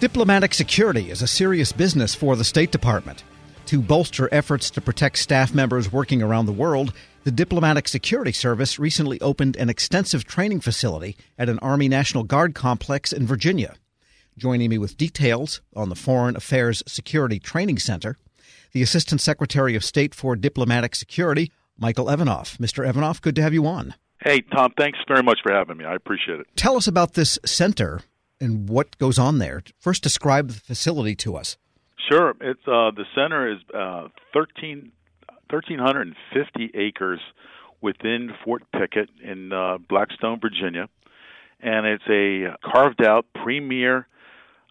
Diplomatic security is a serious business for the State Department. To bolster efforts to protect staff members working around the world, the Diplomatic Security Service recently opened an extensive training facility at an Army National Guard complex in Virginia. Joining me with details on the Foreign Affairs Security Training Center, the Assistant Secretary of State for Diplomatic Security, Michael Evanoff. Mr. Evanoff, good to have you on. Hey, Tom, thanks very much for having me. I appreciate it. Tell us about this center and what goes on there. First, describe the facility to us. Sure. It's uh, the center is uh, 13, 1,350 acres within Fort Pickett in uh, Blackstone, Virginia, and it's a carved out premier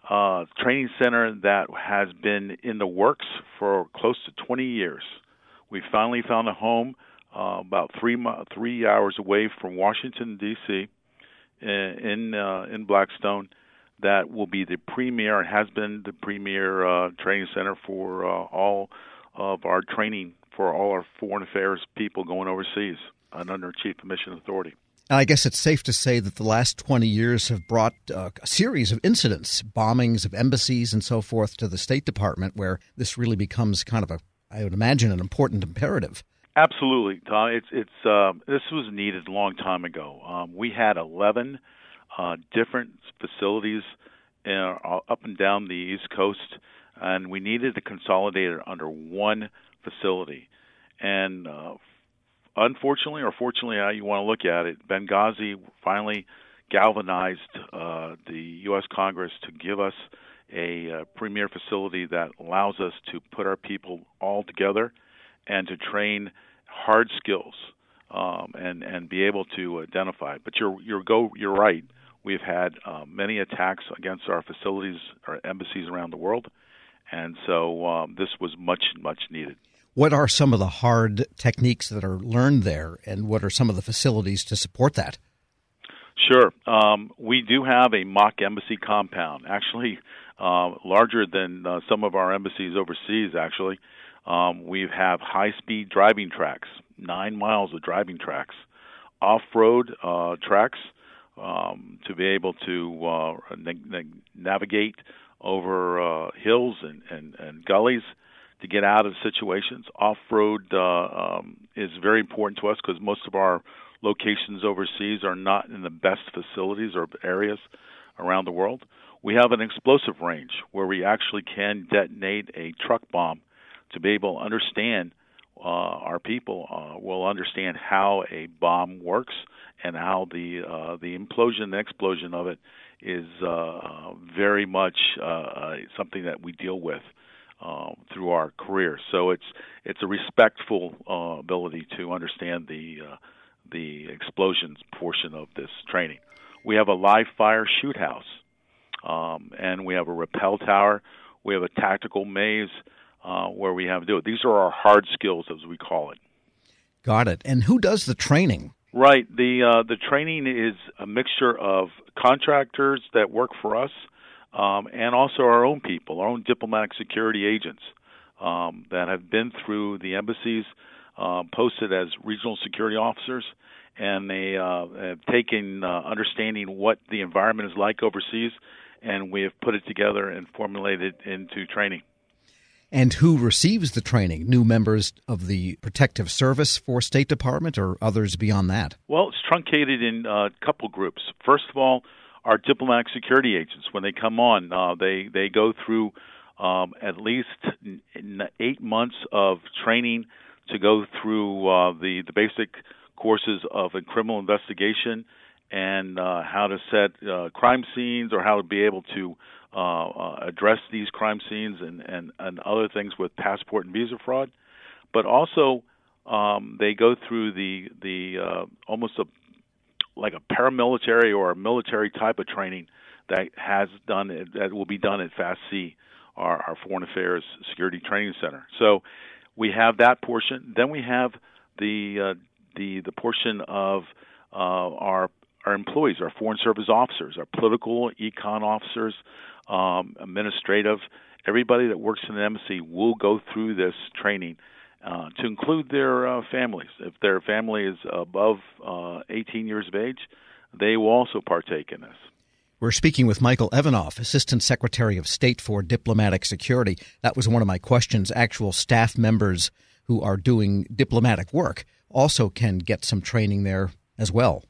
uh, training center that has been in the works for close to 20 years. We finally found a home uh, about three three hours away from Washington D.C. in uh, in Blackstone, that will be the premier and has been the premier uh, training center for uh, all of our training for all our foreign affairs people going overseas and under Chief of Mission Authority. I guess it's safe to say that the last 20 years have brought uh, a series of incidents, bombings of embassies and so forth to the State Department, where this really becomes kind of a, I would imagine, an important imperative. Absolutely, Tom. It's it's uh, this was needed a long time ago. Um, we had 11 uh, different facilities in, uh, up and down the East Coast, and we needed to consolidate it under one facility. And uh, unfortunately, or fortunately, how you want to look at it, Benghazi finally galvanized uh, the U.S. Congress to give us a uh, premier facility that allows us to put our people all together and to train hard skills um, and and be able to identify. But you're you're go you're right. We've had uh, many attacks against our facilities, our embassies around the world, and so um, this was much, much needed. What are some of the hard techniques that are learned there, and what are some of the facilities to support that? Sure. Um, we do have a mock embassy compound, actually uh, larger than uh, some of our embassies overseas, actually. Um, we have high speed driving tracks, nine miles of driving tracks, off road uh, tracks um, to be able to uh, na- navigate over uh, hills and, and, and gullies to get out of situations. Off road uh, um, is very important to us because most of our locations overseas are not in the best facilities or areas around the world. We have an explosive range where we actually can detonate a truck bomb to be able to understand uh, our people uh, will understand how a bomb works and how the uh, the implosion and explosion of it is uh, very much uh, uh, something that we deal with uh, through our career. So it's it's a respectful ability to understand the the explosions portion of this training. We have a live fire shoot house, um, and we have a rappel tower. We have a tactical maze uh, where we have to do it. These are our hard skills, as we call it. Got it. And who does the training? Right. The uh, the training is a mixture of contractors that work for us, um, and also our own people, our own diplomatic security agents um, that have been through the embassies, uh, posted as regional security officers, and they uh, have taken uh, understanding what the environment is like overseas, and we have put it together and formulated into training and who receives the training? New members of the Protective Service for State Department or others beyond that? Well, it's truncated in a couple groups. First of all, our diplomatic security agents, when they come on, uh, they, they go through um, at least eight months of training to go through uh, the, the basic courses of a criminal investigation and uh, how to set uh, crime scenes or how to be able to uh, uh, address these crime scenes and, and, and other things with passport and visa fraud, but also um, they go through the the uh, almost a like a paramilitary or a military type of training that has done that will be done at FAST-C, our, our Foreign Affairs Security Training Center. So we have that portion. Then we have the uh, the the portion of uh, our our employees, our foreign service officers, our political econ officers, um, administrative. Everybody that works in the embassy will go through this training uh, to include their uh, families. If their family is above uh, 18 years of age, they will also partake in this. We're speaking with Michael Evanoff, Assistant Secretary of State for Diplomatic Security. That was one of my questions. Actual staff members who are doing diplomatic work also can get some training there as well.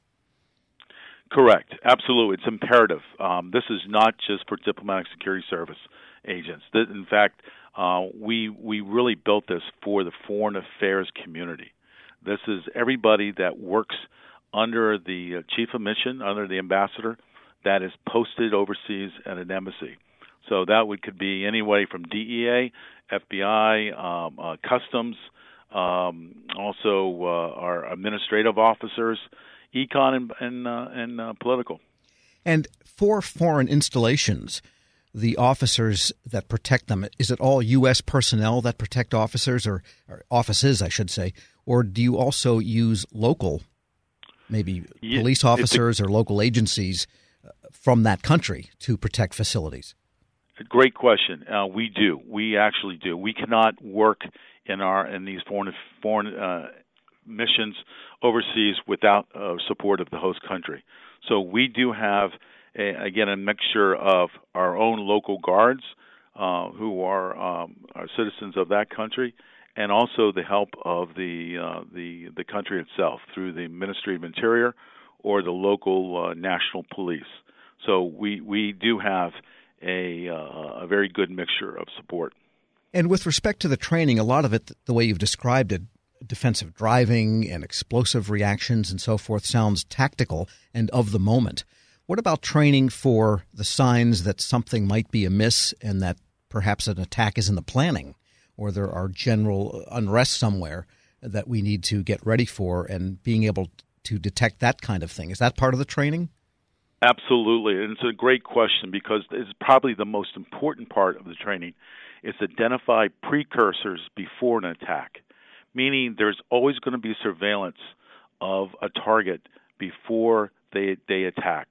Correct. Absolutely. It's imperative. Um, this is not just for diplomatic security service agents. In fact, uh, we we really built this for the foreign affairs community. This is everybody that works under the uh, chief of mission, under the ambassador, that is posted overseas at an embassy. So that would could be anyway from DEA, FBI, um, uh, customs, um, also uh, our administrative officers, econ, and and, uh, and uh, political. And for foreign installations, the officers that protect them is it all U.S. personnel that protect officers or, or offices, I should say, or do you also use local, maybe yeah, police officers or local agencies from that country to protect facilities? Great question. Uh, we do. We actually do. We cannot work in our in these foreign foreign uh, missions overseas without uh, support of the host country. So we do have a, again a mixture of our own local guards uh, who are, um, are citizens of that country, and also the help of the uh, the the country itself through the Ministry of Interior or the local uh, national police. So we we do have a uh, a very good mixture of support. And with respect to the training, a lot of it, the way you've described it, defensive driving and explosive reactions and so forth, sounds tactical and of the moment. What about training for the signs that something might be amiss and that perhaps an attack is in the planning, or there are general unrest somewhere that we need to get ready for, and being able to detect that kind of thing? Is that part of the training? Absolutely, and it's a great question because it's probably the most important part of the training is identify precursors before an attack, meaning there's always going to be surveillance of a target before they they attack.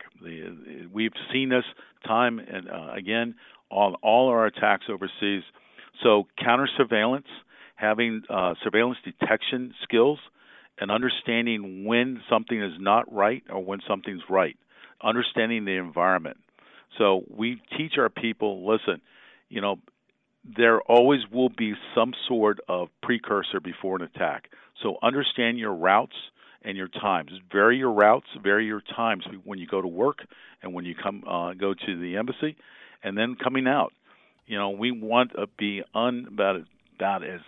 we've seen this time and uh, again on all our attacks overseas. So counter surveillance, having uh, surveillance detection skills, and understanding when something is not right or when something's right understanding the environment. So we teach our people listen, you know, there always will be some sort of precursor before an attack. So understand your routes and your times. Vary your routes, vary your times when you go to work and when you come uh, go to the embassy, and then coming out. You know, we want to be un, about, about as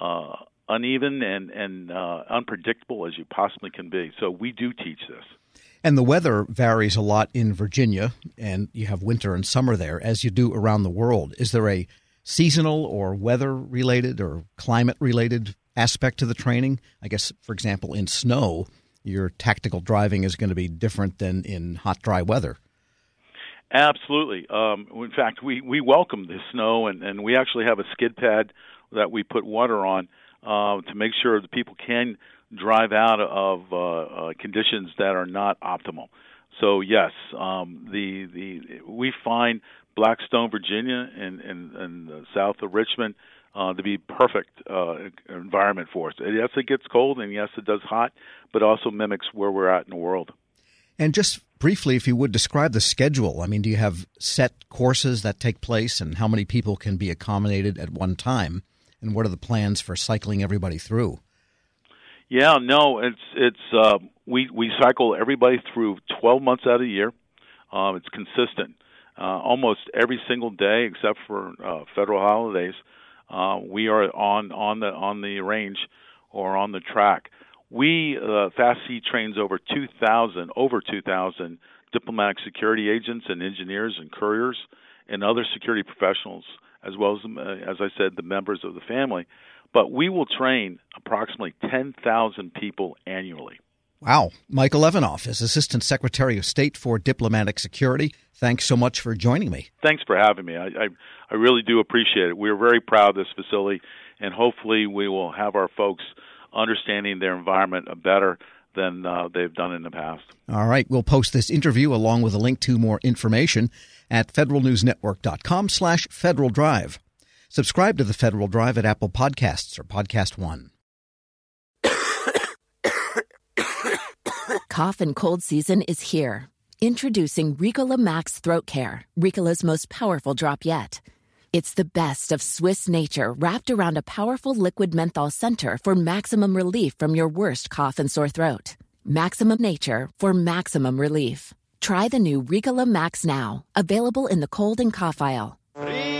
uh, uneven and and uh, unpredictable as you possibly can be. So we do teach this. And the weather varies a lot in Virginia, and you have winter and summer there, as you do around the world. Is there a seasonal or weather related or climate related aspect to the training? I guess, for example, in snow, your tactical driving is going to be different than in hot, dry weather. Absolutely. Um, in fact, we, we welcome the snow, and, and we actually have a skid pad that we put water on uh, to make sure that people can drive out of uh, uh, conditions that are not optimal. So yes, um, the the we find Blackstone, Virginia, and and, and south of Richmond uh, to be perfect uh, environment for us. Yes, it gets cold, and yes, it does hot, but also mimics where we're at in the world. And just briefly, if you would describe the schedule. I mean, do you have set courses that take place, and how many people can be accommodated at one time? And what are the plans for cycling everybody through? Yeah, no, it's it's uh, we we cycle everybody through 12 months out of the year. Um, it's consistent, uh, almost every single day except for uh, federal holidays. Uh, we are on on the on the range or on the track. We uh, Fast C trains over 2,000 over 2,000 diplomatic security agents and engineers and couriers and other security professionals, as well as uh, as I said, the members of the family. But we will train approximately 10,000 people annually. Wow. Michael Evanoff is Assistant Secretary of State for Diplomatic Security. Thanks so much for joining me. Thanks for having me. I, I, I really do appreciate it. We're very proud of this facility, and hopefully, we will have our folks understanding their environment better than uh, they've done in the past. All right. We'll post this interview along with a link to more information at federalnewsnetwork.com slash Federal Drive. Subscribe to the Federal Drive at Apple Podcasts or Podcast One. Cough and cold season is here. Introducing Ricola Max Throat Care, Ricola's most powerful drop yet. It's the best of Swiss nature wrapped around a powerful liquid menthol center for maximum relief from your worst cough and sore throat. Maximum nature for maximum relief. Try the new Ricola Max now, available in the cold and cough aisle. Ricola.